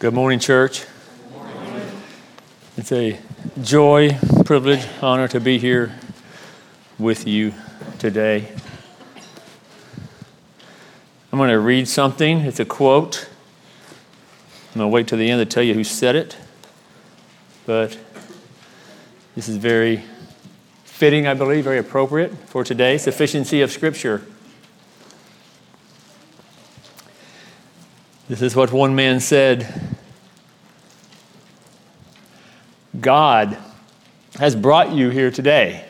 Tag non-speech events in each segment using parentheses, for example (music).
Good morning, church. It's a joy, privilege, honor to be here with you today. I'm going to read something. It's a quote. I'm going to wait till the end to tell you who said it, but this is very fitting, I believe, very appropriate for today. Sufficiency of Scripture. This is what one man said God has brought you here today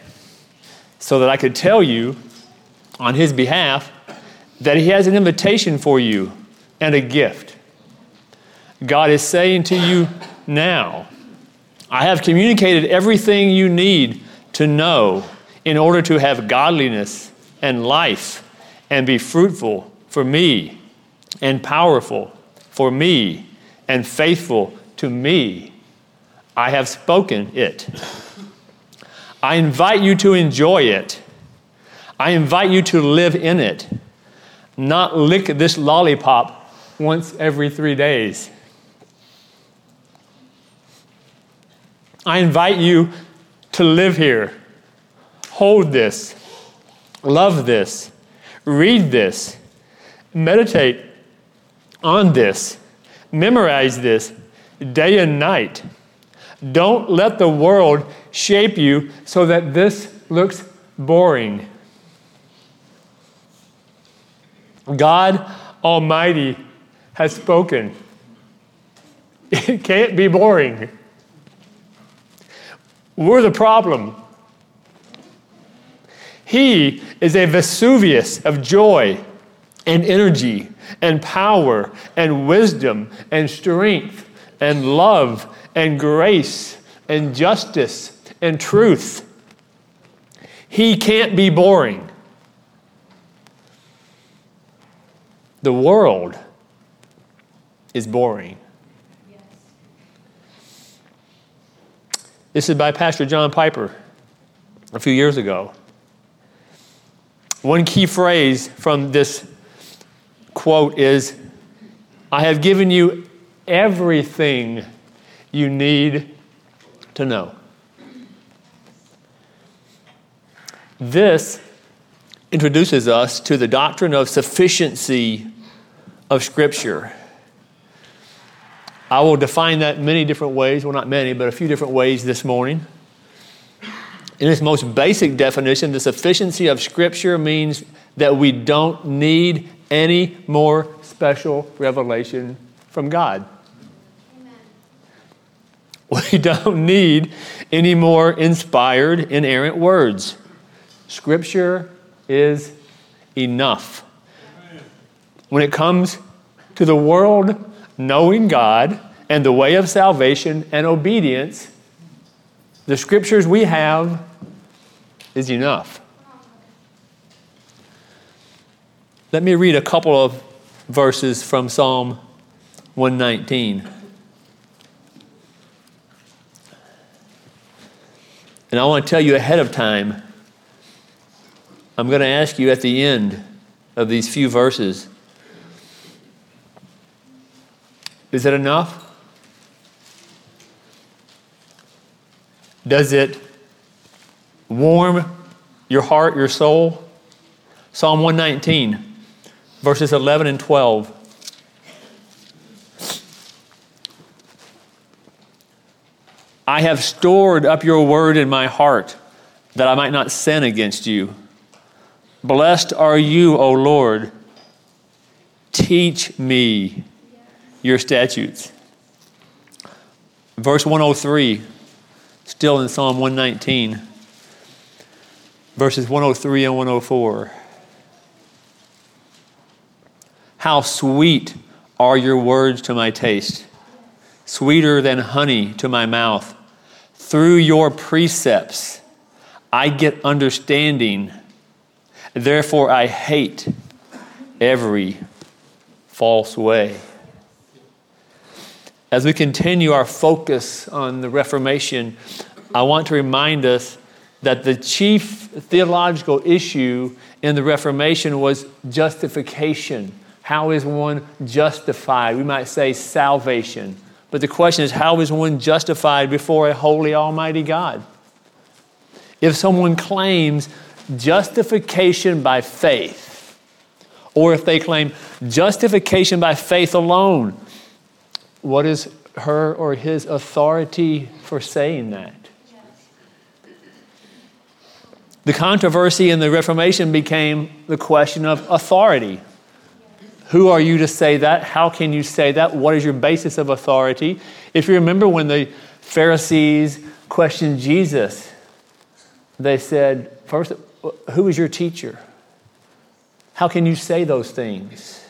so that I could tell you on His behalf that He has an invitation for you and a gift. God is saying to you now, I have communicated everything you need to know in order to have godliness and life and be fruitful for me and powerful for me and faithful to me. I have spoken it. I invite you to enjoy it. I invite you to live in it, not lick this lollipop once every three days. I invite you to live here, hold this, love this, read this, meditate on this. Memorize this day and night. Don't let the world shape you so that this looks boring. God Almighty has spoken. It can't be boring. We're the problem. He is a Vesuvius of joy and energy and power and wisdom and strength and love and grace and justice and truth. He can't be boring. The world is boring. This is by Pastor John Piper a few years ago. One key phrase from this quote is I have given you everything you need to know. This introduces us to the doctrine of sufficiency of Scripture. I will define that many different ways, well, not many, but a few different ways this morning. In its most basic definition, the sufficiency of Scripture means that we don't need any more special revelation from God. (laughs) We don't need any more inspired, inerrant words. Scripture is enough. When it comes to the world knowing God and the way of salvation and obedience, the scriptures we have is enough. Let me read a couple of verses from Psalm 119. And I want to tell you ahead of time, I'm going to ask you at the end of these few verses is it enough? Does it warm your heart, your soul? Psalm 119 verses 11 and 12. I have stored up your word in my heart that I might not sin against you. Blessed are you, O Lord. Teach me your statutes. Verse 103, still in Psalm 119, verses 103 and 104. How sweet are your words to my taste, sweeter than honey to my mouth. Through your precepts, I get understanding. Therefore, I hate every false way. As we continue our focus on the Reformation, I want to remind us that the chief theological issue in the Reformation was justification How is one justified? We might say salvation. But the question is, how is one justified before a holy, almighty God? If someone claims justification by faith, or if they claim justification by faith alone, what is her or his authority for saying that? The controversy in the Reformation became the question of authority. Who are you to say that? How can you say that? What is your basis of authority? If you remember when the Pharisees questioned Jesus, they said, First, who is your teacher? How can you say those things?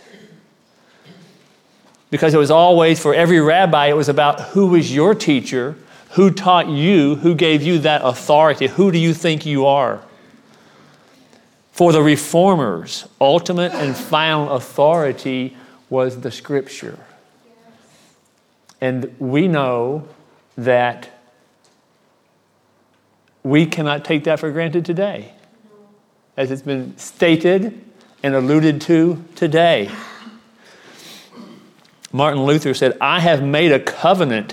Because it was always, for every rabbi, it was about who was your teacher, who taught you, who gave you that authority, who do you think you are? For the reformers, ultimate and final authority was the scripture. And we know that we cannot take that for granted today, as it's been stated and alluded to today. Martin Luther said, I have made a covenant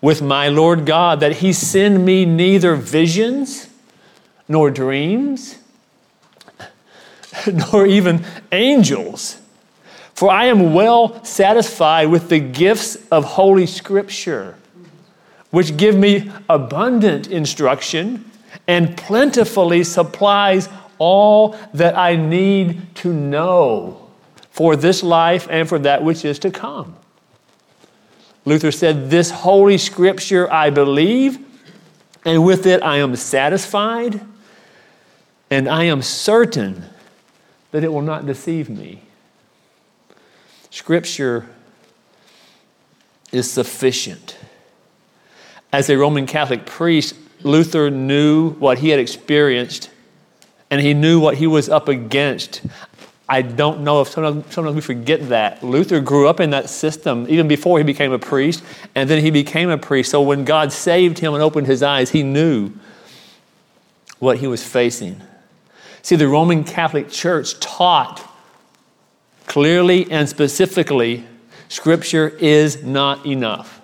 with my Lord God that he send me neither visions nor dreams (laughs) nor even angels. For I am well satisfied with the gifts of Holy Scripture, which give me abundant instruction and plentifully supplies all that I need to know for this life and for that which is to come. Luther said, This Holy Scripture I believe, and with it I am satisfied, and I am certain that it will not deceive me. Scripture is sufficient. As a Roman Catholic priest, Luther knew what he had experienced and he knew what he was up against. I don't know if sometimes, we forget that. Luther grew up in that system even before he became a priest, and then he became a priest. So when God saved him and opened his eyes, he knew what he was facing. See, the Roman Catholic Church taught clearly and specifically Scripture is not enough.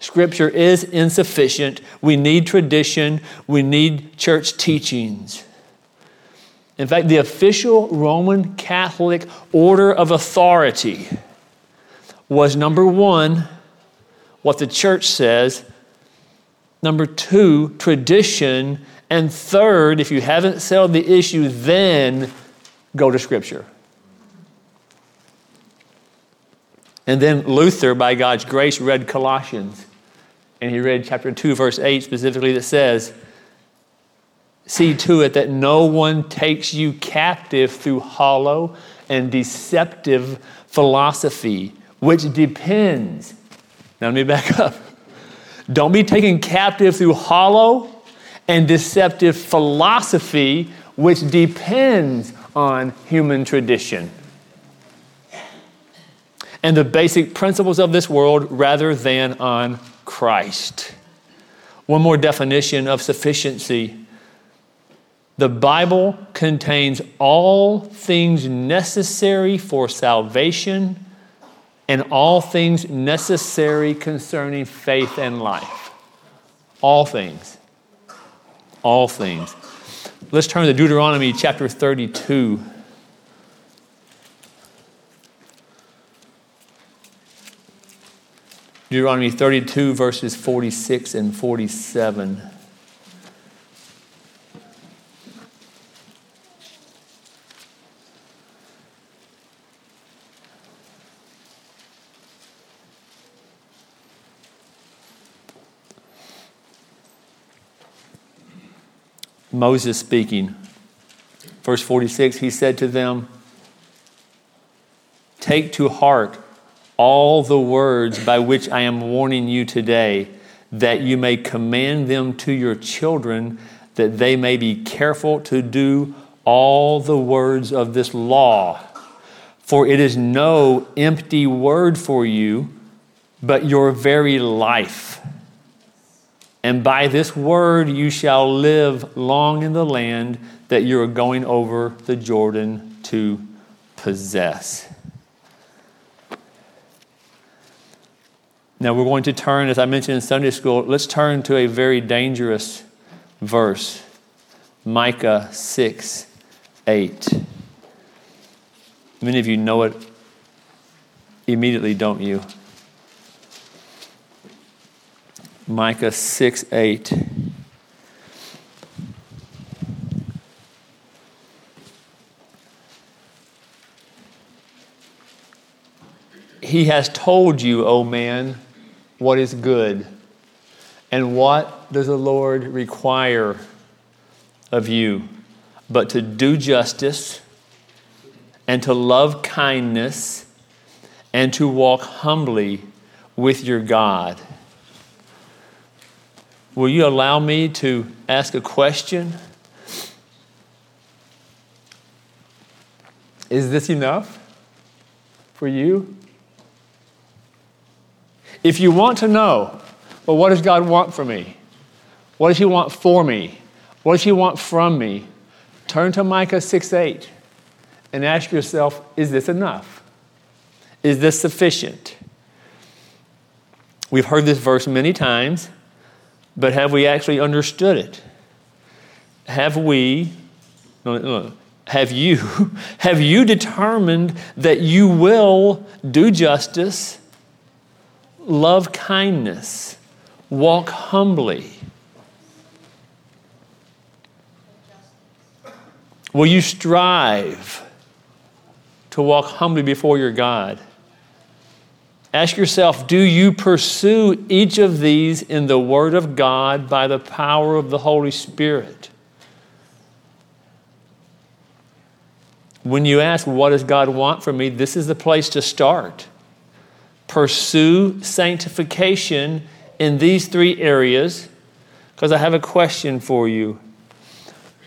Scripture is insufficient. We need tradition. We need church teachings. In fact, the official Roman Catholic order of authority was number one, what the church says, number two, tradition, and third, if you haven't settled the issue, then go to Scripture. And then Luther, by God's grace, read Colossians. And he read chapter 2, verse 8 specifically that says, See to it that no one takes you captive through hollow and deceptive philosophy, which depends. Now, let me back (laughs) up. Don't be taken captive through hollow and deceptive philosophy which depends on human tradition and the basic principles of this world rather than on Christ. One more definition of sufficiency. The Bible contains all things necessary for salvation and all things necessary concerning faith and life. All things all things. Let's turn to Deuteronomy chapter 32. Deuteronomy 32, verses 46 and 47. Moses speaking. Verse 46 He said to them, Take to heart all the words by which I am warning you today, that you may command them to your children, that they may be careful to do all the words of this law. For it is no empty word for you, but your very life and by this word you shall live long in the land that you are going over the Jordan to possess. Now we're going to turn, as I mentioned in Sunday school, let's turn to a very dangerous verse Micah 6 8. Many of you know it immediately, don't you? Micah 6 8. He has told you, O man, what is good. And what does the Lord require of you? But to do justice and to love kindness and to walk humbly with your God. Will you allow me to ask a question? Is this enough for you? If you want to know, well, what does God want for me? What does He want for me? What does He want from me? Turn to Micah 6 8 and ask yourself is this enough? Is this sufficient? We've heard this verse many times, but have we actually understood it? Have we, have you, (laughs) have you determined that you will do justice, love kindness, walk humbly? Will you strive to walk humbly before your God? Ask yourself do you pursue each of these in the Word of God by the power of the Holy Spirit? When you ask, What does God want from me? this is the place to start. Pursue sanctification in these three areas because I have a question for you.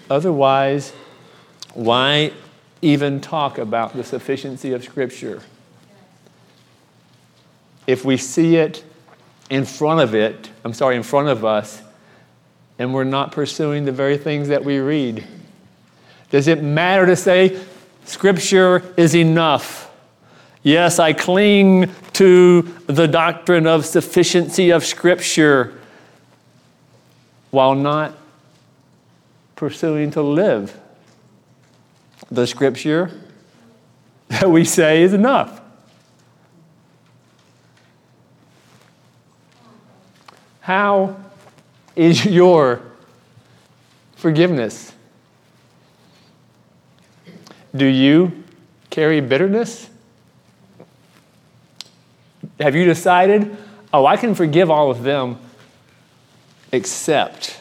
Otherwise, why even talk about the sufficiency of Scripture? If we see it in front of it, I'm sorry, in front of us, and we're not pursuing the very things that we read, does it matter to say Scripture is enough? Yes, I cling to the doctrine of sufficiency of Scripture while not pursuing to live the Scripture that we say is enough. How is your forgiveness? Do you carry bitterness? Have you decided, oh, I can forgive all of them except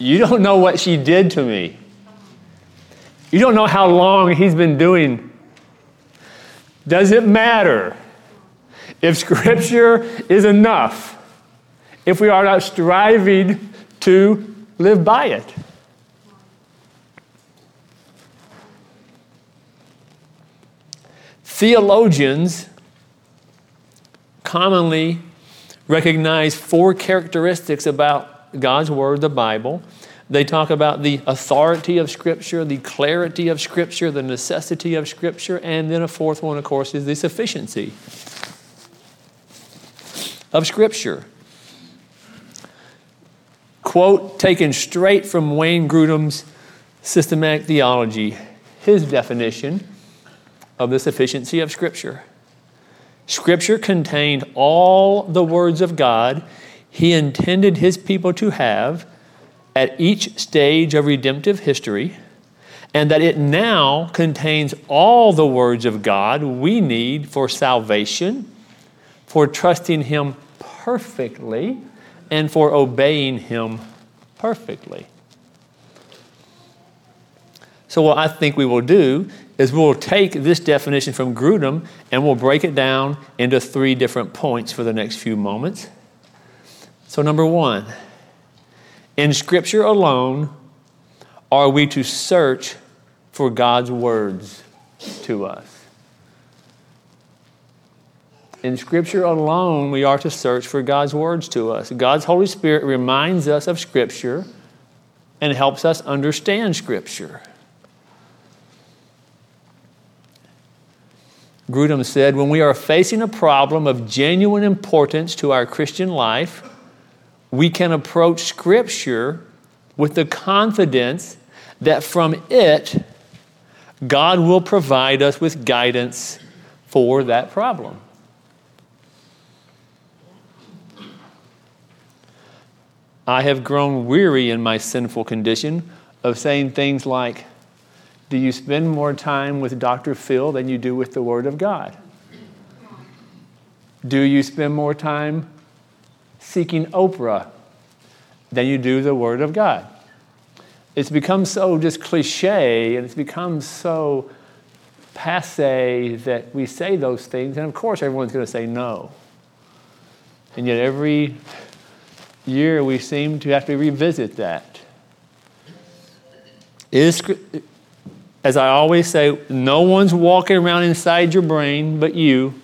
you don't know what she did to me. You don't know how long he's been doing. Does it matter if Scripture is enough if we are not striving to live by it? Theologians commonly recognize four characteristics about God's Word, the Bible. They talk about the authority of Scripture, the clarity of Scripture, the necessity of Scripture, and then a fourth one, of course, is the sufficiency of Scripture. Quote taken straight from Wayne Grudem's systematic theology, his definition of the sufficiency of Scripture. Scripture contained all the words of God he intended his people to have at each stage of redemptive history, and that it now contains all the words of God we need for salvation, for trusting Him perfectly, and for obeying Him perfectly. So, what I think we will do is we'll take this definition from Grudem and we'll break it down into three different points for the next few moments. So, number one, in Scripture alone are we to search for God's words to us. In Scripture alone, we are to search for God's words to us. God's Holy Spirit reminds us of Scripture and helps us understand Scripture. Grudem said, when we are facing a problem of genuine importance to our Christian life, we can approach Scripture with the confidence that from it, God will provide us with guidance for that problem. I have grown weary in my sinful condition of saying things like, Do you spend more time with Dr. Phil than you do with the Word of God? Do you spend more time seeking Oprah than you do the Word of God? It's become so just cliche and it's become so passe that we say those things, and of course, everyone's going to say no. And yet, every year we seem to have to revisit that. Is, as I always say, no one's walking around inside your brain but you.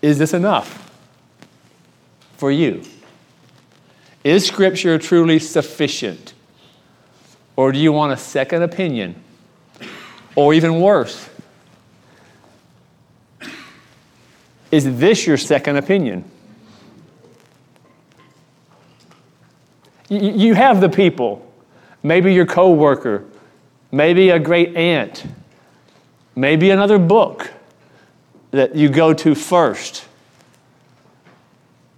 Is this enough for you? Is Scripture truly sufficient? Or do you want a second opinion? Or even worse, Is this your second opinion? You have the people, maybe your coworker, maybe a great aunt, maybe another book that you go to first.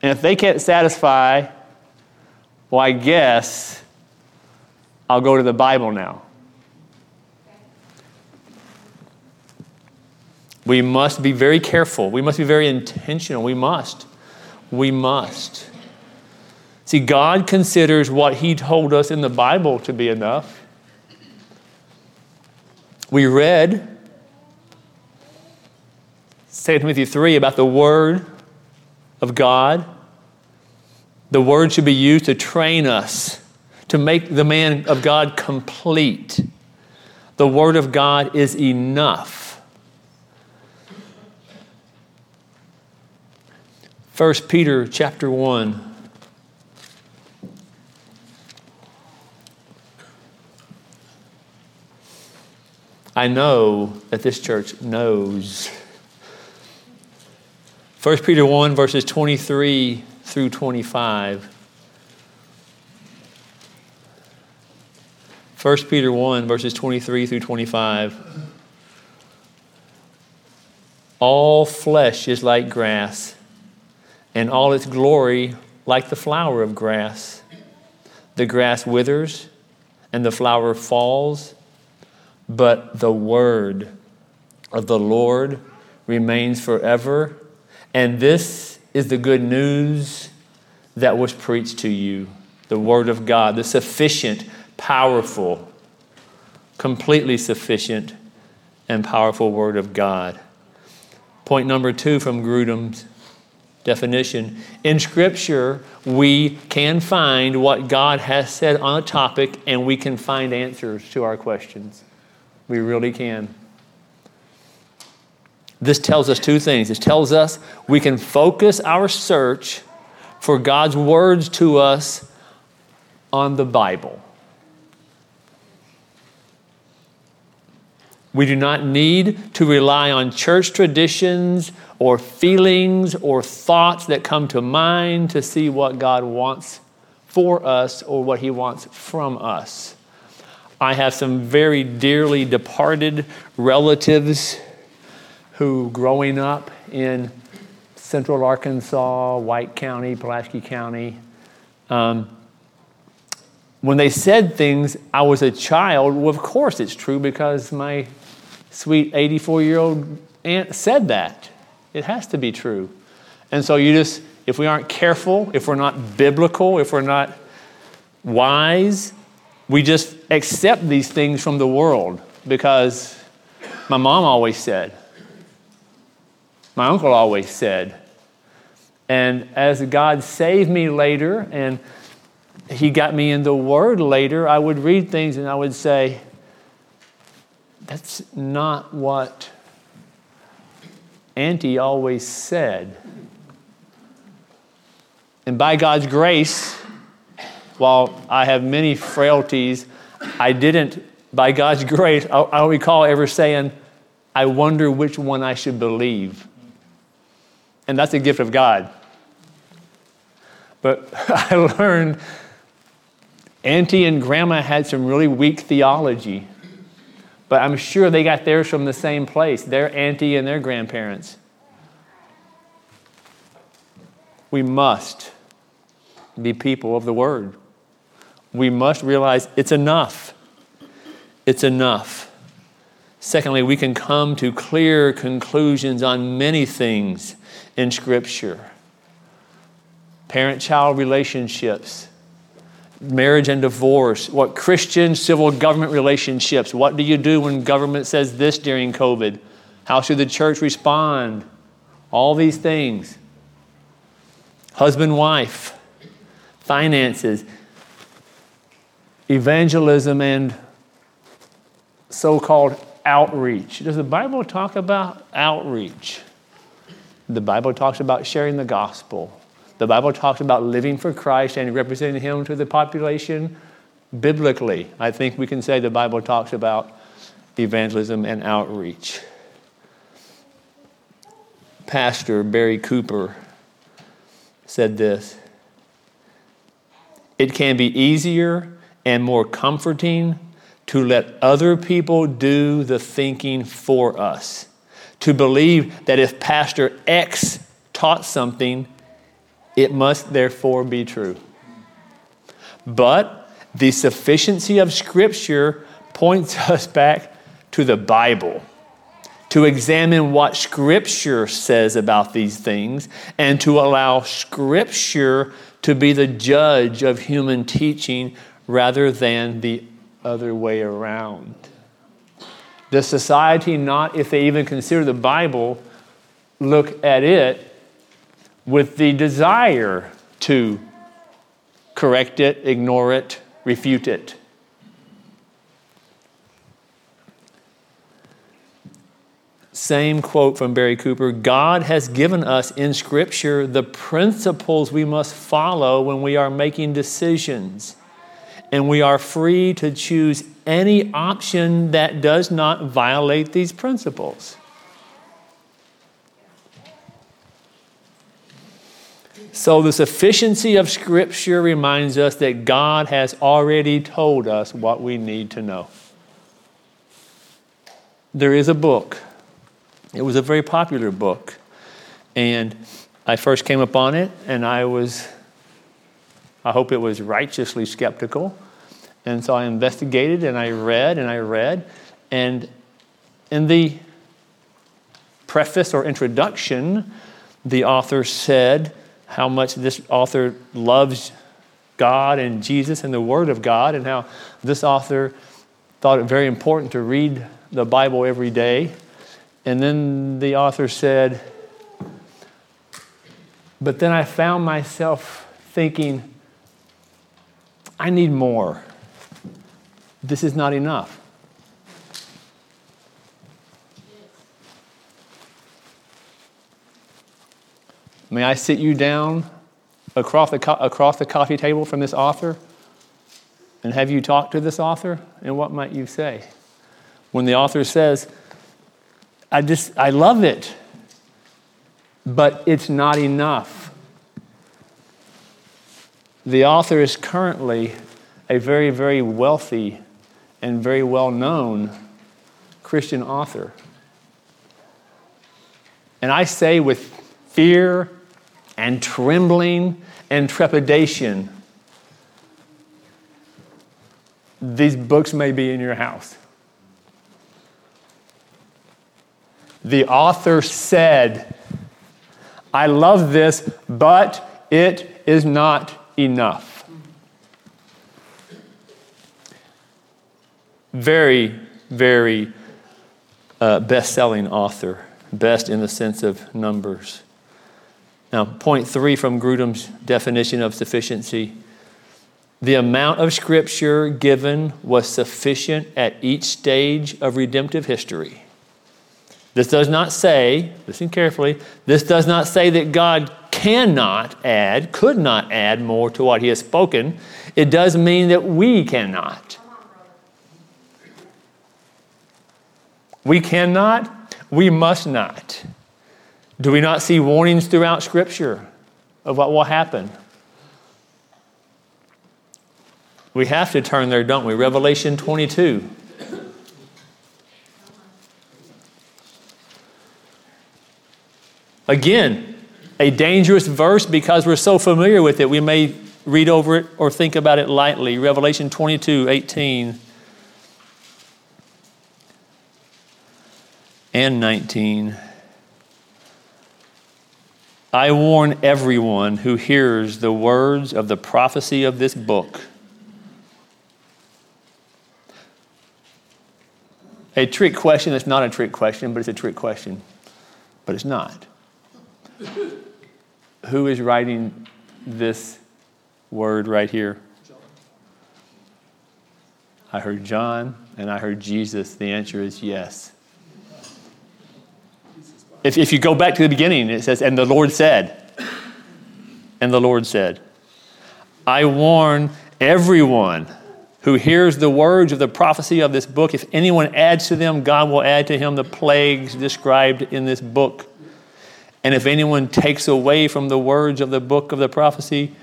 And if they can't satisfy, well, I guess I'll go to the Bible now. We must be very careful. We must be very intentional. We must. We must. See, God considers what He told us in the Bible to be enough. We read 2 Timothy 3 about the Word of God. The Word should be used to train us, to make the man of God complete. The Word of God is enough. 1 Peter chapter 1. I know that this church knows. 1 Peter 1, verses 23 through 25. 1 Peter 1, verses 23 through 25. All flesh is like grass and all its glory like the flower of grass. The grass withers and the flower falls, but the word of the Lord remains forever. And this is the good news that was preached to you the word of God, the sufficient, powerful, completely sufficient, and powerful word of God. Point number two from Grudem's definition. In Scripture, we can find what God has said on a topic and we can find answers to our questions. We really can. This tells us two things. It tells us we can focus our search for God's words to us on the Bible. We do not need to rely on church traditions or feelings or thoughts that come to mind to see what God wants for us or what He wants from us. I have some very dearly departed relatives who, growing up in central Arkansas, White County, Pulaski County, um, when they said things, I was a child. Well, of course it's true because my sweet 84 year old aunt said that. It has to be true. And so you just, if we aren't careful, if we're not biblical, if we're not wise, we just accept these things from the world because my mom always said, my uncle always said. And as God saved me later and he got me in the Word later, I would read things and I would say, that's not what Auntie always said. And by God's grace, while I have many frailties, I didn't by God's grace, I, don't recall ever saying, I wonder which one I should believe. And that's a gift of God. But (laughs) I learned Auntie and Grandma had some really weak theology. But I'm sure they got theirs from the same place their auntie and their grandparents. We must be people of the Word. We must realize it's enough. It's enough. Secondly, we can come to clear conclusions on many things in Scripture parent child relationships, marriage and divorce, what Christian civil government relationships. What do you do when government says this during COVID? How should the church respond? All these things. Husband, wife, finances, evangelism, and so called outreach. Does the Bible talk about outreach? The Bible talks about sharing the gospel. The Bible talks about living for Christ and representing Him to the population biblically. I think we can say the Bible talks about evangelism and outreach. Pastor Barry Cooper said this It can be easier and more comforting to let other people do the thinking for us. To believe that if Pastor X taught something, it must therefore be true. But the sufficiency of Scripture points (laughs) us back to the Bible to examine what Scripture says about these things and to allow Scripture to be the judge of human teaching rather than the other way around. The society, not if they even consider the Bible, look at it with the desire to correct it, ignore it, refute it. Same quote from Barry Cooper God has given us in Scripture the principles we must follow when we are making decisions. And we are free to choose any option that does not violate these principles. So, the sufficiency of Scripture reminds us that God has already told us what we need to know. There is a book, it was a very popular book. And I first came upon it, and I was, I hope it was righteously skeptical. And so I investigated and I read and I read. And in the preface or introduction, the author said, how much this author loves God and Jesus and the Word of God, and how this author thought it very important to read the Bible every day. And then the author said, But then I found myself thinking, I need more. This is not enough. May I sit you down across the, co- across the coffee table from this author and have you talk to this author? And what might you say? When the author says, I just, I love it, but it's not enough. The author is currently a very, very wealthy and very well known Christian author. And I say with fear and trembling and trepidation, these books may be in your house. The author said, I love this, but it is not enough. Very, very uh, best selling author, best in the sense of numbers. Now, point three from Grudem's definition of sufficiency the amount of scripture given was sufficient at each stage of redemptive history. This does not say, listen carefully, this does not say that God cannot add, could not add more to what He has spoken. It does mean that we cannot. We cannot, we must not. Do we not see warnings throughout Scripture of what will happen? We have to turn there, don't we? Revelation 22. Again, a dangerous verse because we're so familiar with it, we may read over it or think about it lightly. Revelation 22 18 and 19. I warn everyone who hears the words of the prophecy of this book. A trick question that's not a trick question, but it's a trick question. But it's not. Who is writing this word right here? I heard John and I heard Jesus. The answer is yes. If, if you go back to the beginning, it says, And the Lord said, and the Lord said, I warn everyone who hears the words of the prophecy of this book. If anyone adds to them, God will add to him the plagues described in this book. And if anyone takes away from the words of the book of the prophecy,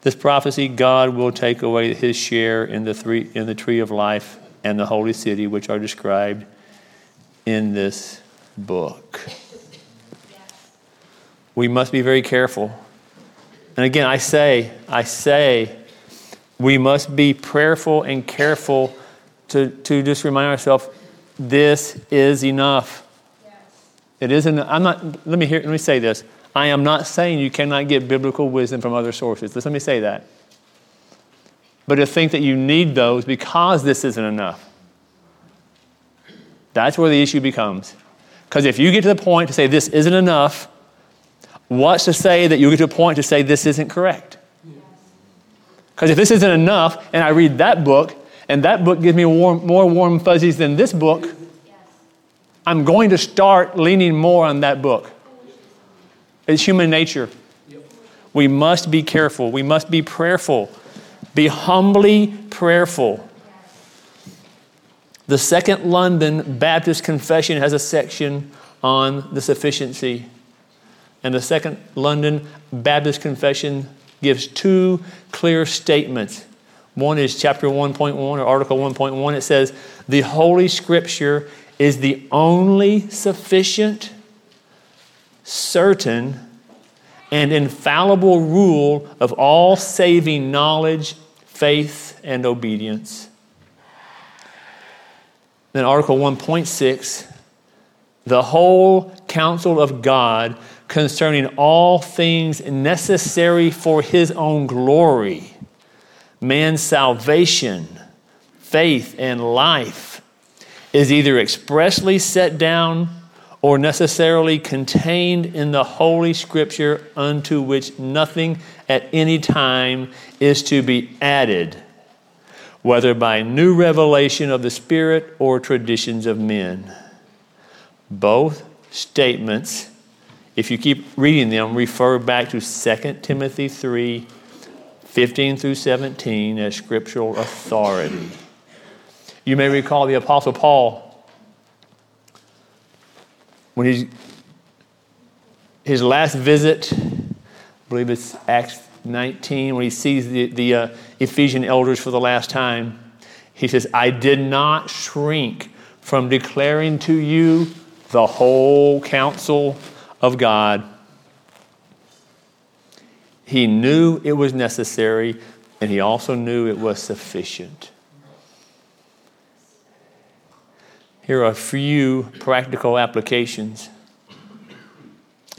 this prophecy, God will take away his share in the, three, in the tree of life and the holy city, which are described in this book. We must be very careful. And again, I say, I say, we must be prayerful and careful to, to just remind ourselves this is enough. It isn't, I'm not, let me hear, let me say this. I am not saying you cannot get biblical wisdom from other sources. Let me say that. But to think that you need those because this isn't enough. That's where the issue becomes. Because if you get to the point to say this isn't enough, what's to say that you get to a point to say this isn't correct? Because if this isn't enough, and I read that book, and that book gives me warm, more warm fuzzies than this book, I'm going to start leaning more on that book. It's human nature. We must be careful. We must be prayerful. Be humbly prayerful. The Second London Baptist Confession has a section on the sufficiency. And the Second London Baptist Confession gives two clear statements. One is chapter 1.1 or article 1.1. It says, The Holy Scripture is the only sufficient, certain, and infallible rule of all saving knowledge, faith, and obedience. Then, Article 1.6 the whole counsel of God concerning all things necessary for his own glory, man's salvation, faith, and life is either expressly set down or necessarily contained in the Holy Scripture unto which nothing at any time is to be added, whether by new revelation of the Spirit or traditions of men. Both statements, if you keep reading them, refer back to 2 Timothy 3 15 through 17 as scriptural authority. You may recall the Apostle Paul, when he, his last visit, I believe it's Acts 19, when he sees the, the uh, Ephesian elders for the last time, he says, I did not shrink from declaring to you the whole counsel of God. He knew it was necessary, and he also knew it was sufficient. Here are a few practical applications.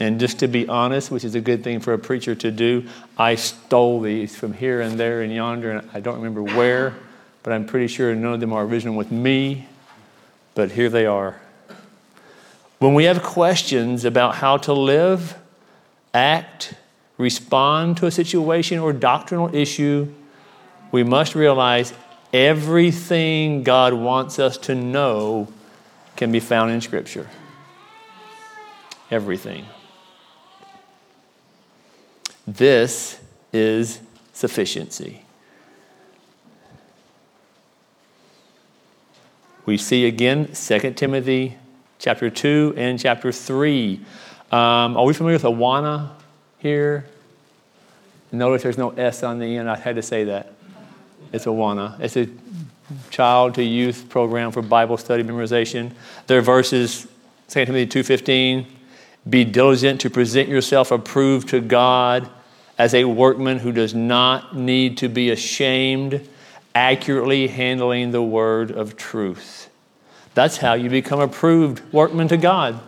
And just to be honest, which is a good thing for a preacher to do, I stole these from here and there and yonder, and I don't remember where, but I'm pretty sure none of them are original with me, but here they are. When we have questions about how to live, act, respond to a situation or doctrinal issue, we must realize everything God wants us to know can be found in Scripture. Everything. This is sufficiency. We see again 2 Timothy chapter 2 and chapter 3. Um, are we familiar with Awana here? Notice there's no S on the end. I had to say that. It's Awana. It's a child to youth program for Bible study memorization. Their verses, 2 Timothy 2.15, be diligent to present yourself approved to God as a workman who does not need to be ashamed, accurately handling the word of truth. That's how you become approved workman to God.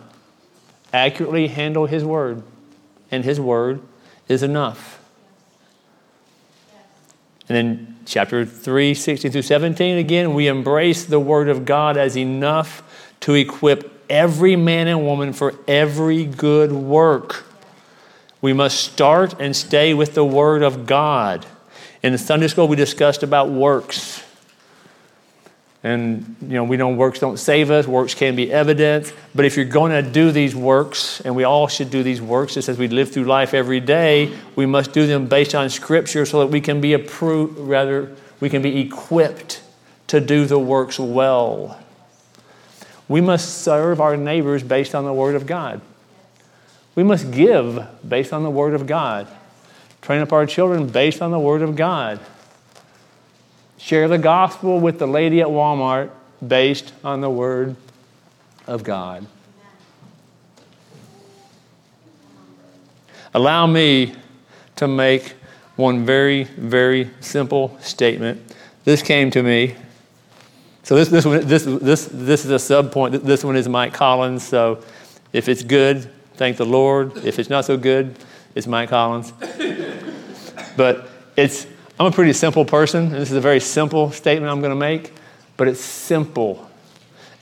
Accurately handle his word, and his word is enough. And then chapter 3, 16 through 17, again, we embrace the Word of God as enough to equip every man and woman for every good work. We must start and stay with the Word of God. In the Sunday school, we discussed about works. And, you know, we know works don't save us, works can be evidence. But if you're going to do these works, and we all should do these works just as we live through life every day, we must do them based on Scripture so that we can be approved, rather, we can be equipped to do the works well. We must serve our neighbors based on the Word of God. We must give based on the Word of God. Train up our children based on the Word of God share the gospel with the lady at Walmart based on the Word of God. Allow me to make one very, very simple statement. This came to me. So this, this, one, this, this, this is a sub point. This one is Mike Collins. So if it's good, thank the Lord. If it's not so good, it's Mike Collins. But it's I'm a pretty simple person, and this is a very simple statement I'm going to make, but it's simple.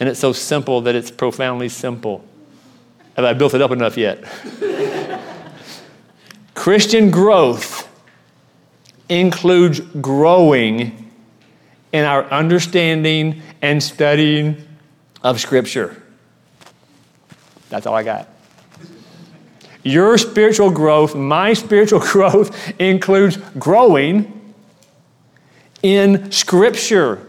And it's so simple that it's profoundly simple. Have I built it up enough yet? (laughs) Christian growth includes growing in our understanding and studying of Scripture. That's all I got. Your spiritual growth, my spiritual (laughs) growth, includes growing in Scripture.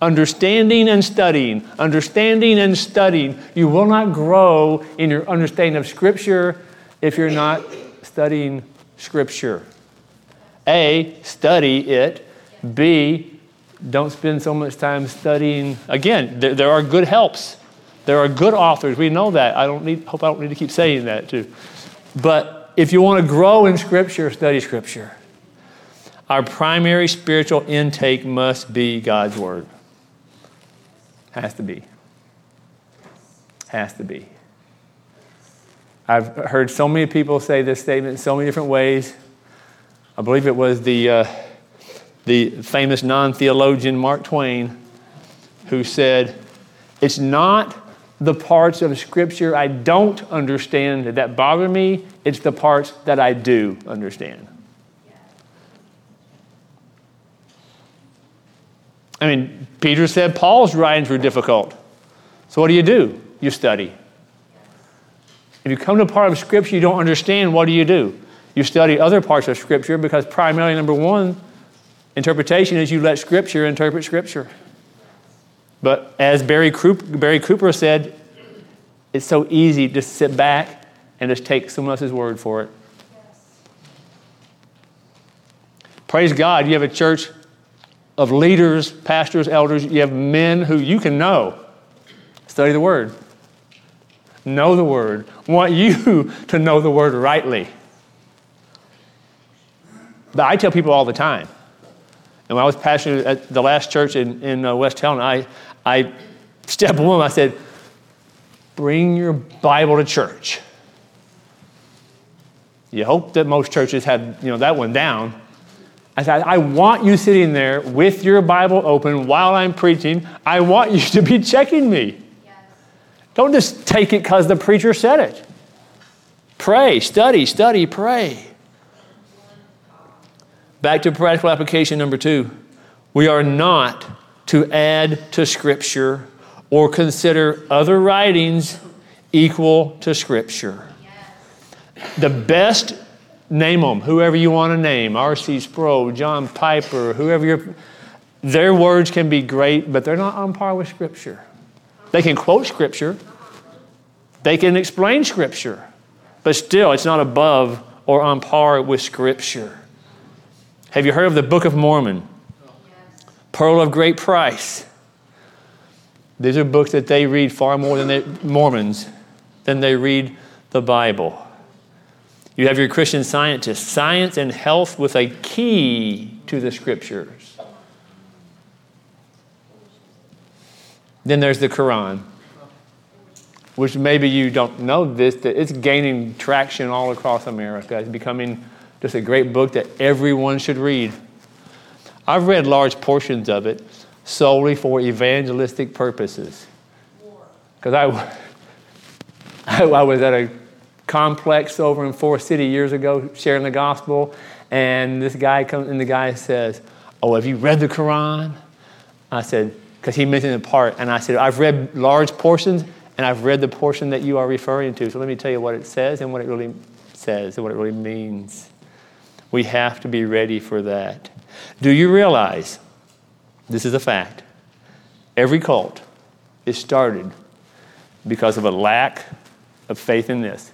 Understanding and studying, understanding and studying. You will not grow in your understanding of Scripture if you're not studying Scripture. A, study it. B, don't spend so much time studying. Again, there, there, are good helps. There are good authors. We know that. I don't need, hope I don't need to keep saying that too. But if you want to grow in Scripture, study Scripture. Our primary spiritual intake must be God's Word. Has to be. Has to be. I've heard so many people say this statement in so many different ways. I believe it was the, uh, the famous non theologian Mark Twain who said, It's not the parts of Scripture I don't understand that bother me, it's the parts that I do understand. I mean, Peter said Paul's writings were difficult. So what do you do? You study. If you come to a part of Scripture you don't understand, what do you do? You study other parts of Scripture because primarily, number one, interpretation is you let Scripture interpret Scripture. But as Barry Cooper, Barry Cooper said, it's so easy to sit back and just take someone else's word for it. Praise God, you have a church of leaders, pastors, elders. You have men who you can know. Study the Word. Know the Word. Want you (laughs) to know the Word rightly. But I tell people all the time. And when I was pastor at the last church in, in uh, West Helena, I, I, step one, I said, bring your Bible to church. You hope that most churches have you know, that one down. I said, I want you sitting there with your Bible open while I'm preaching. I want you (laughs) to be checking me. Yes. Don't just take it because the preacher said it. Pray, study, study, pray. Back to practical application number two. We are not to add to Scripture or consider other writings equal to Scripture. Yes. The best Name them, whoever you want to name R.C. Sproul, John Piper, whoever you're. Their words can be great, but they're not on par with Scripture. They can quote Scripture, They can explain Scripture, but still, it's not above or on par with Scripture. Have you heard of the Book of Mormon? Pearl of Great Price. These are books that they read far more than they, Mormons than they read the Bible. You have your Christian scientists, science and health with a key to the scriptures. Then there's the Quran, which maybe you don't know this, that it's gaining traction all across America. It's becoming just a great book that everyone should read. I've read large portions of it solely for evangelistic purposes. Because I, (laughs) I was at a complex over in Forest City years ago sharing the gospel, and this guy comes and the guy says, "Oh, have you read the Quran?" I said, because he mentioned a part, and I said, "I've read large portions, and I've read the portion that you are referring to. So let me tell you what it says and what it really says and what it really means. We have to be ready for that. Do you realize this is a fact. Every cult is started because of a lack of faith in this.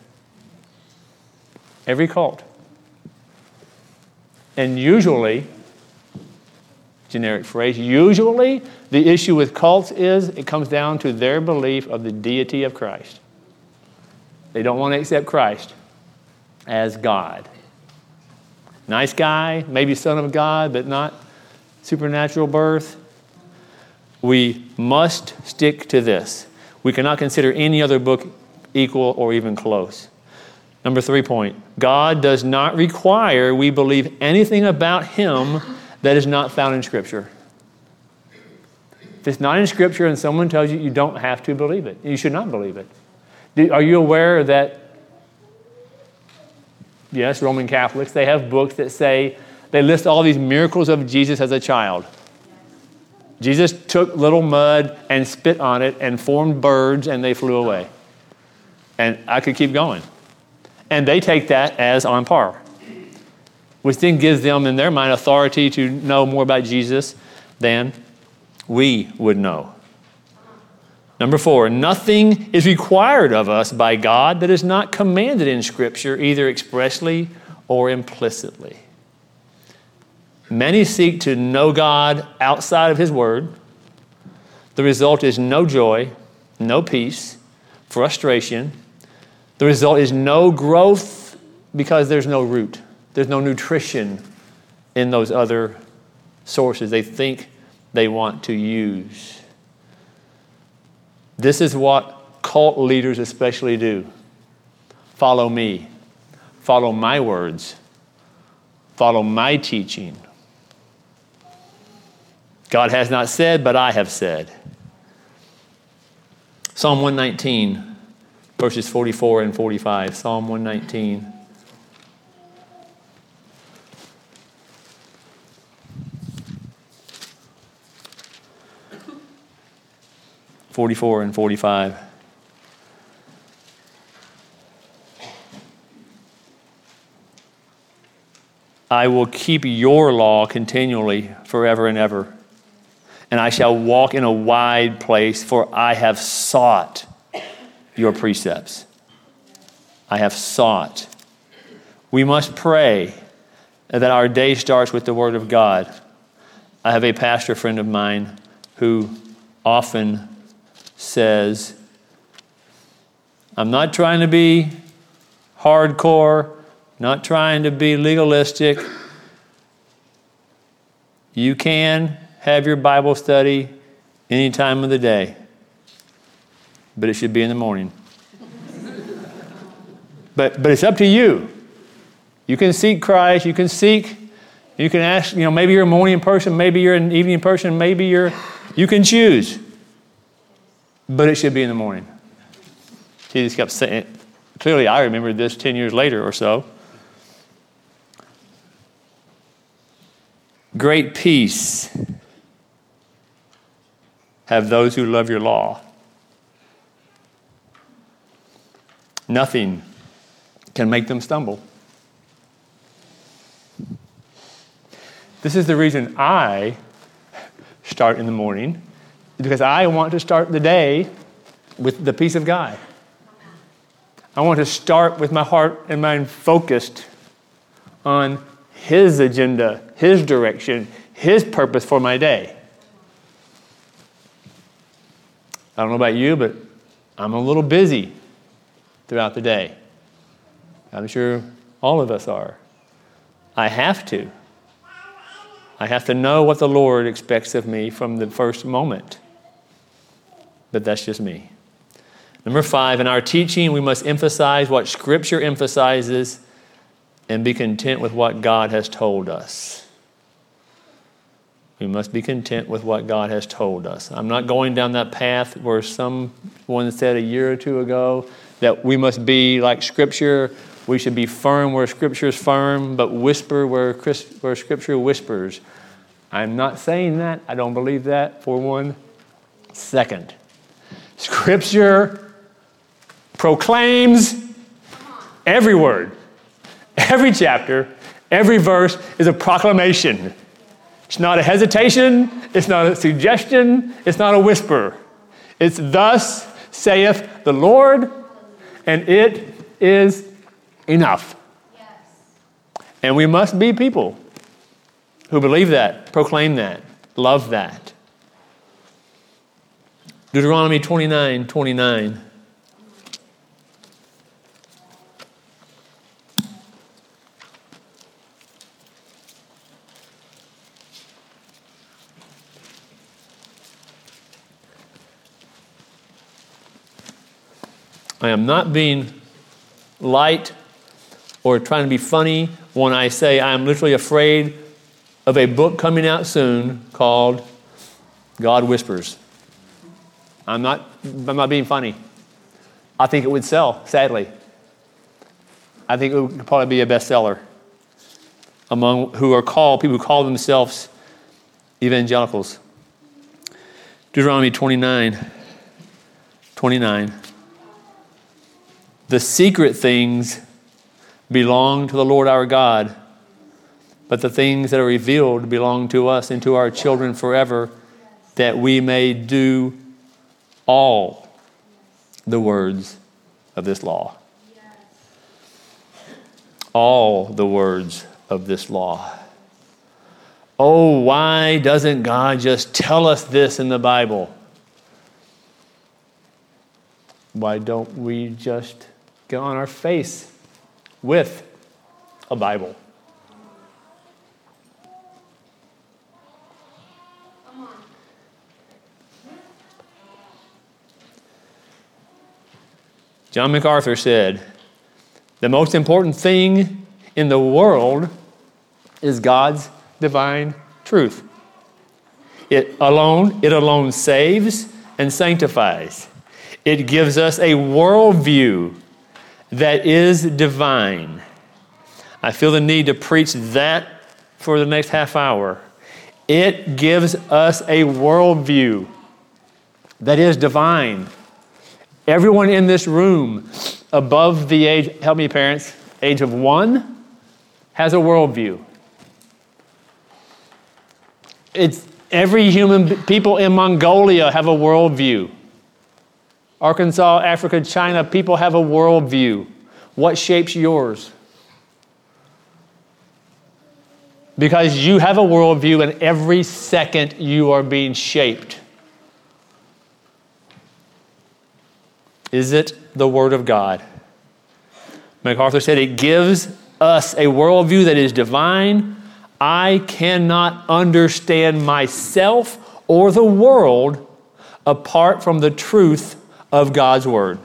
Every cult. And usually, generic phrase, usually the issue with cults is it comes down to their belief of the deity of Christ. They don't want to accept Christ as God. Nice guy, maybe son of God, but not supernatural birth, we must stick to this. We cannot consider any other book equal or even close. Number three point God does not require we believe anything about Him that is not found in Scripture. If it's not in Scripture and someone tells you you don't have to believe it, you should not believe it. Are you aware that, yes, Roman Catholics, they have books that say they list all these miracles of Jesus as a child. Jesus took little mud and spit on it and formed birds and they flew away. And I could keep going. And they take that as on par, which then gives them, in their mind, authority to know more about Jesus than we would know. Number four, nothing is required of us by God that is not commanded in Scripture, either expressly or implicitly. Many seek to know God outside of His Word. The result is no joy, no peace, frustration. The result is no growth because there's no root, there's no nutrition in those other sources they think they want to use. This is what cult leaders especially do follow me, follow my words, follow my teaching. God has not said, but I have said. Psalm 119, verses 44 and 45. Psalm 119. Forty-four and forty-five. I will keep your law continually, forever and ever and I shall walk in a wide place, for I have sought your precepts. I have sought. We must pray that our day starts with the Word of God. I have a pastor friend of mine who often says, I'm not trying to be hardcore, not trying to be legalistic. You can have your Bible study any time of the day, but it should be in the morning. but, but it's up to you. You can seek Christ, you can seek, you can ask, you know, maybe you're a morning person, maybe you're an evening person, maybe you're, you can choose. But it should be in the morning. Jesus kept saying, clearly I remember this 10 years later or so. Great peace have those who love your law. Nothing can make them stumble. This is the reason I start in the morning, because I want to start the day with the peace of God. I want to start with my heart and mind focused on His agenda, His direction, His purpose for my day. I don't know about you, but I'm a little busy throughout the day. I'm sure all of us are. I have to. I have to know what the Lord expects of me from the first moment. But that's just me. Number five, in our teaching, we must emphasize what Scripture emphasizes and be content with what God has told us. We must be content with what God has told us. I'm not going down that path where someone said a year or two ago that we must be like Scripture. We should be firm where Scripture is firm, but whisper where, where Scripture whispers. I'm not saying that. I don't believe that for one second. Scripture proclaims every word, every chapter, every verse is a proclamation. It's not a hesitation, it's not a suggestion, it's not a whisper. It's thus saith the Lord, and it is enough. Yes. And we must be people who believe that, proclaim that, love that. Deuteronomy 29 29. I am not being light or trying to be funny when I say I'm literally afraid of a book coming out soon called God Whispers. I'm not, I'm not being funny. I think it would sell, sadly. I think it would probably be a bestseller among who are called, people who call themselves evangelicals. Deuteronomy 29 29. The secret things belong to the Lord our God, but the things that are revealed belong to us and to our children forever, that we may do all the words of this law. All the words of this law. Oh, why doesn't God just tell us this in the Bible? Why don't we just get on our face with a Bible? John MacArthur said, The most important thing in the world is God's divine truth. It alone, it alone saves and sanctifies. It gives us a worldview that is divine. I feel the need to preach that for the next half hour. It gives us a worldview that is divine. Everyone in this room above the age, help me, parents, age of one, has a worldview. It's every human, people in Mongolia have a worldview. Arkansas, Africa, China, people have a worldview. What shapes yours? Because you have a worldview, and every second you are being shaped. Is it the Word of God? MacArthur said it gives us a worldview that is divine. I cannot understand myself or the world apart from the truth of God's Word.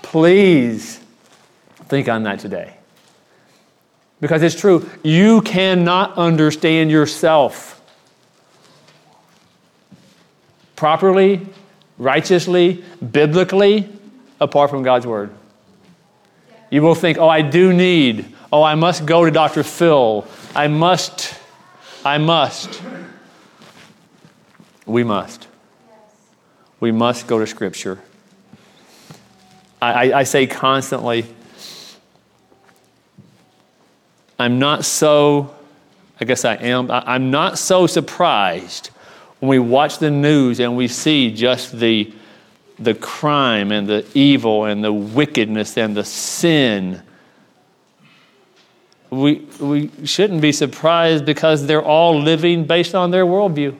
Please think on that today. Because it's true, you cannot understand yourself properly, righteously, biblically, apart from God's Word. You will think, oh, I do need, oh, I must go to Dr. Phil. I must, I must. We must. We must go to Scripture. I, I, I say constantly, I'm not so, I guess I am, I'm not so surprised when we watch the news and we see just the, the crime and the evil and the wickedness and the sin, we, we shouldn't be surprised because they're all living based on their worldview.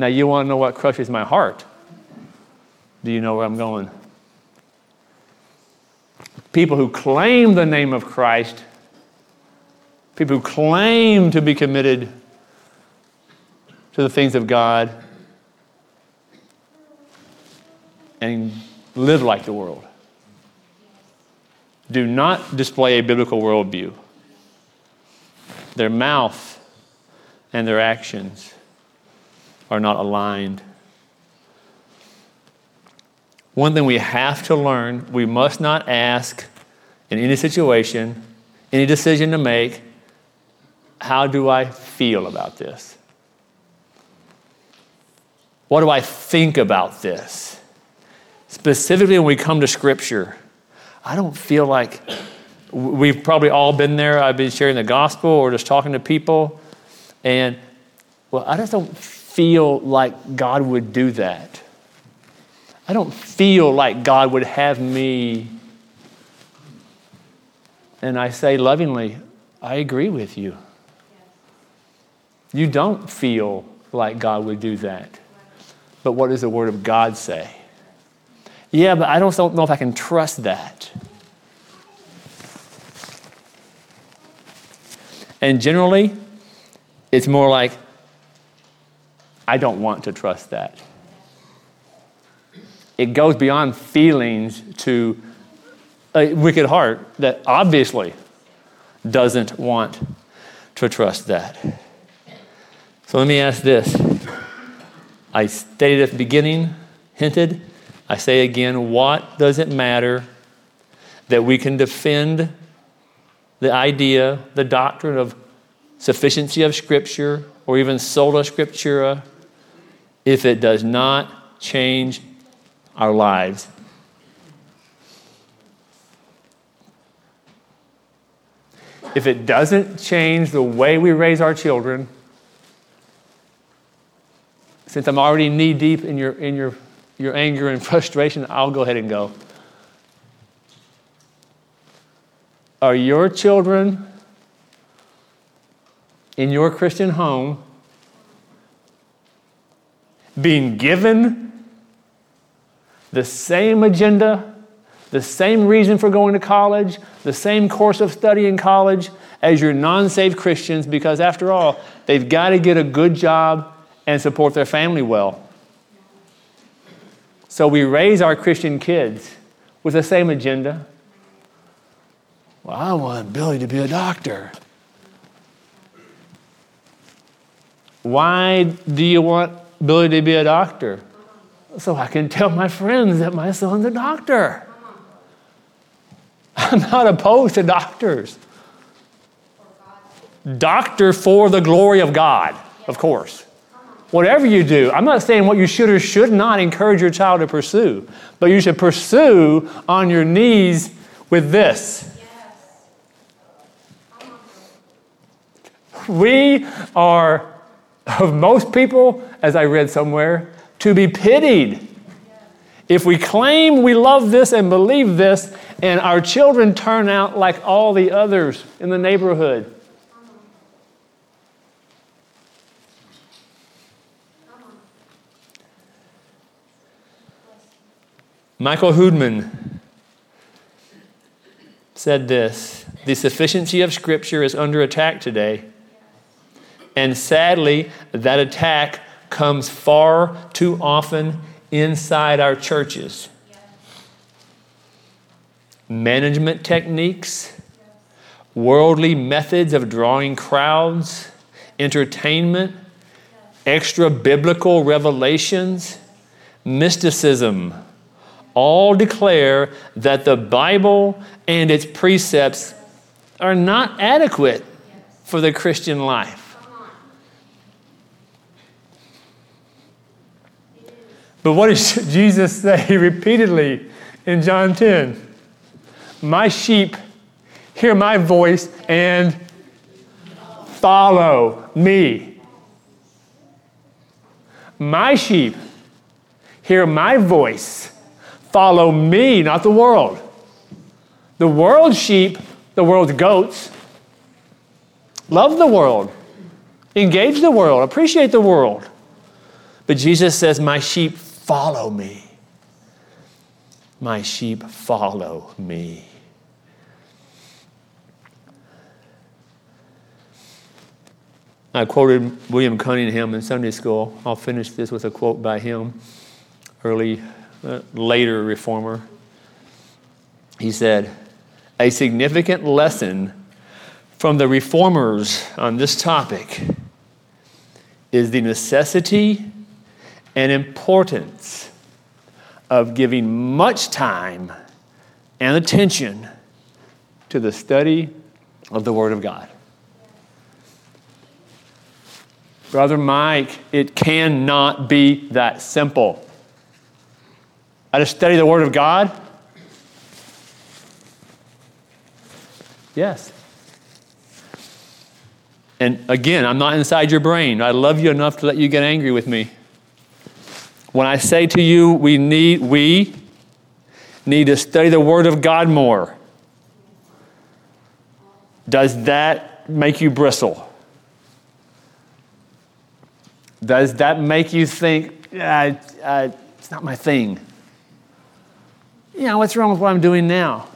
Now, you want to know what crushes my heart? Do you know where I'm going? People who claim the name of Christ, people who claim to be committed to the things of God, and live like the world. Do not display a biblical worldview. Their mouth and their actions are not aligned. One thing we have to learn we must not ask in any situation, any decision to make, how do I feel about this? What do I think about this? Specifically, when we come to Scripture, I don't feel like we've probably all been there. I've been sharing the gospel or just talking to people, and well, I just don't feel like God would do that. I don't feel like God would have me. And I say lovingly, I agree with you. You don't feel like God would do that. But what does the Word of God say? Yeah, but I don't know if I can trust that. And generally, it's more like, I don't want to trust that. It goes beyond feelings to a wicked heart that obviously doesn't want to trust that. So let me ask this. I stated at the beginning, hinted, I say again, what does it matter that we can defend the idea, the doctrine of sufficiency of Scripture, or even sola scriptura, if it does not change our lives. If it doesn't change the way we raise our children, since I'm already knee deep in your, in your, your anger and (laughs) frustration, I'll go ahead and go. Are your children in your Christian home being given the same agenda, the same reason for going to college, the same course of study in college as your non saved Christians because, after all, they've got to get a good job and support their family well. So we raise our Christian kids with the same agenda. Well, I want Billy to be a doctor. Why do you want Billy to be a doctor? So I can tell my friends that my son's a doctor. (laughs) I'm not opposed to doctors. Doctor for the glory of God, of course. Whatever you do, I'm not saying what you should or should not encourage your child to pursue, but you should pursue on your knees with this. We are, of most people, as I read somewhere, to be pitied. If we claim we love this and believe this, and our children turn out like all the others in the neighborhood, Michael Houdmann said this The sufficiency of Scripture is under attack today. And sadly, that attack comes far too often inside our churches. Management techniques, worldly methods of drawing crowds, entertainment, extra biblical revelations, mysticism all declare that the Bible and its precepts are not adequate for the Christian life. But what does (laughs) Jesus say (laughs) repeatedly in John 10? My sheep hear my voice and follow me. My sheep hear my voice, follow me, not the world. The world's sheep, the world's goats, love the world, engage the world, appreciate the world. But Jesus says, My sheep follow me. My sheep follow me. I quoted William Cunningham in Sunday school. I'll finish this with a quote by him, early, uh, later reformer. He said, A significant lesson from the reformers on this topic is the necessity and importance of giving much time and attention to the study of the Word of God. Brother Mike, it cannot be that simple. I just study the Word of God? Yes. And again, I'm not inside your brain. I love you enough to let you get angry with me. When I say to you, we need, we need to study the Word of God more, does that make you bristle? Does that make you think, it's not my thing? You know, what's wrong with what I'm doing now?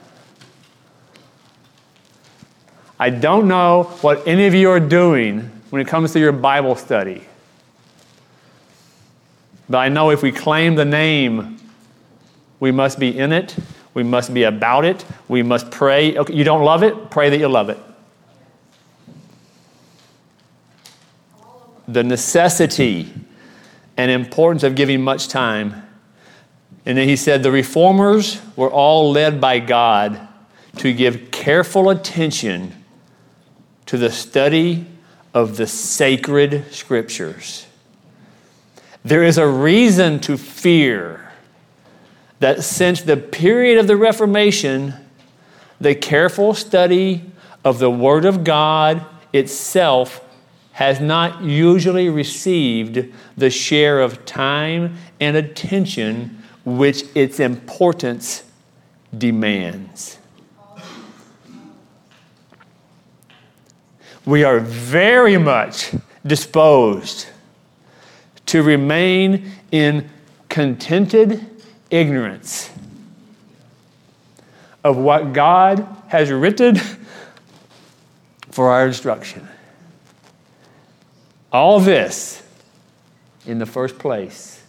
I don't know what any of you are doing when it comes to your Bible study. But I know if we claim the name, we must be in it, we must be about it, we must pray. Okay, you don't love it? Pray that you love it. the necessity and importance of giving much time. And then he said the reformers were all led by God to give careful attention to the study of the sacred scriptures. There is a reason to fear that since the period of the Reformation, the careful study of the Word of God itself has not usually received the share of time and attention which its importance demands. We are very much disposed to remain in contented ignorance of what God has written for our instruction. All this, in the first place,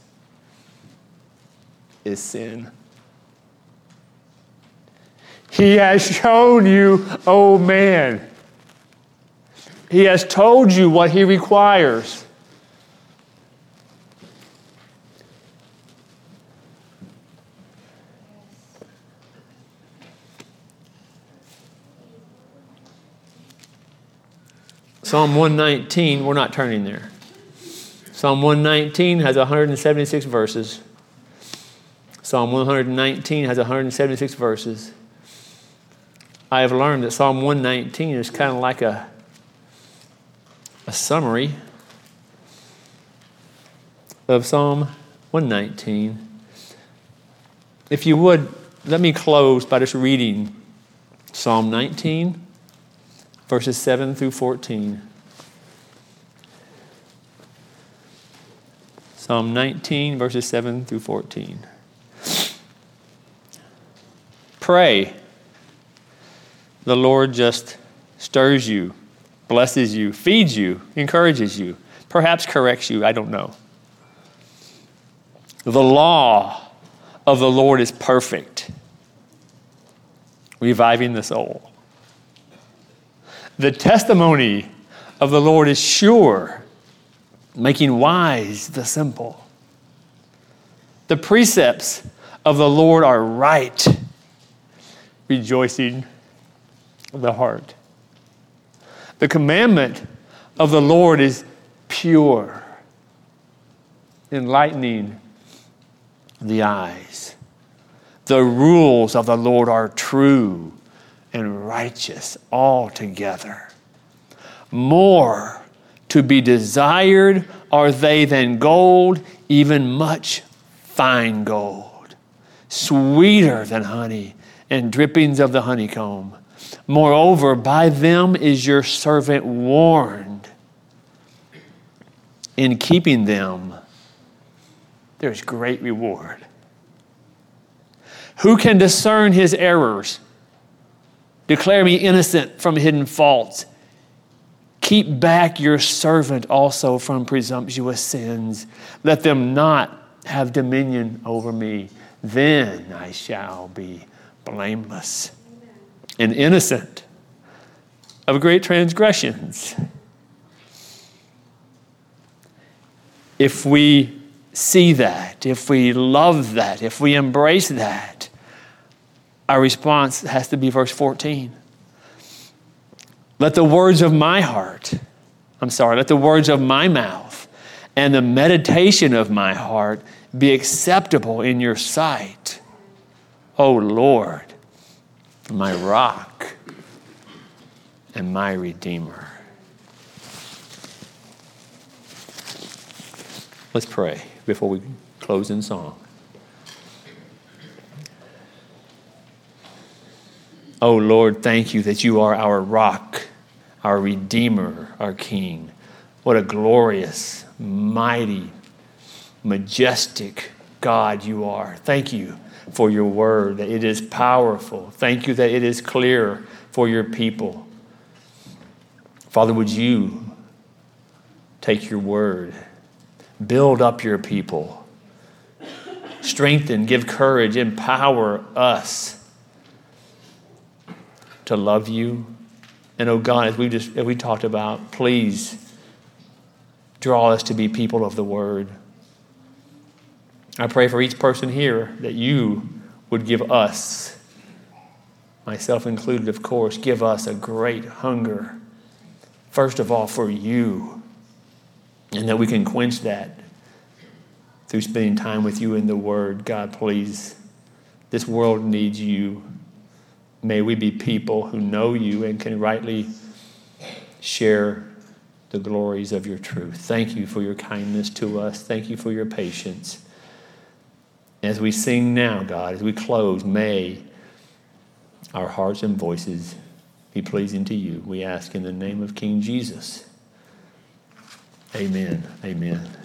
is sin. He has shown you, oh man. He has told you what He requires. Psalm 119, we're not turning there. Psalm 119 has 176 verses. Psalm 119 has 176 verses. I have learned that Psalm 119 is kind of like a, a summary of Psalm 119. If you would, let me close by just reading Psalm 19 verses 7 through 14. Psalm 19, verses 7 through 14. Pray. The Lord just stirs you, blesses you, feeds you, encourages you, perhaps corrects you, I don't know. The law of the Lord is perfect, reviving the soul. The testimony of the Lord is sure, making wise the simple. The precepts of the Lord are right, rejoicing the heart. The commandment of the Lord is pure, enlightening the eyes. The rules of the Lord are true and righteous altogether. More to be desired are they than gold, even much fine gold, sweeter than honey and drippings of the honeycomb. Moreover, by them is your servant warned. In keeping them, there's great reward. Who can discern his errors? Declare me innocent from hidden faults. Keep back your servant also from presumptuous sins. Let them not have dominion over me. Then I shall be blameless and innocent of great transgressions. If we see that, if we love that, if we embrace that, our response has to be verse 14. Let the words of my heart, I'm sorry, let the words of my mouth and the meditation of my heart be acceptable in your sight. O Lord, my rock and my redeemer. Let's pray before we close in song. Oh Lord, thank you that you are our rock, our redeemer, our king. What a glorious, mighty, majestic God you are. Thank you for your word, that it is powerful. Thank you that it is clear for your people. Father, would you take your word, build up your people, strengthen, give courage, empower us to love you. And oh God, as we just as we talked about, please draw us to be people of the word. I pray for each person here that you would give us, myself included, of course, give us a great hunger, first of all, for you, and that we can quench that through spending time with you in the Word. God, please, this world needs you. May we be people who know you and can rightly share the glories of your truth. Thank you for your kindness to us. Thank you for your patience. As we sing now, God, as we close, may our hearts and voices be pleasing to you. We ask in the name of King Jesus. Amen. Amen.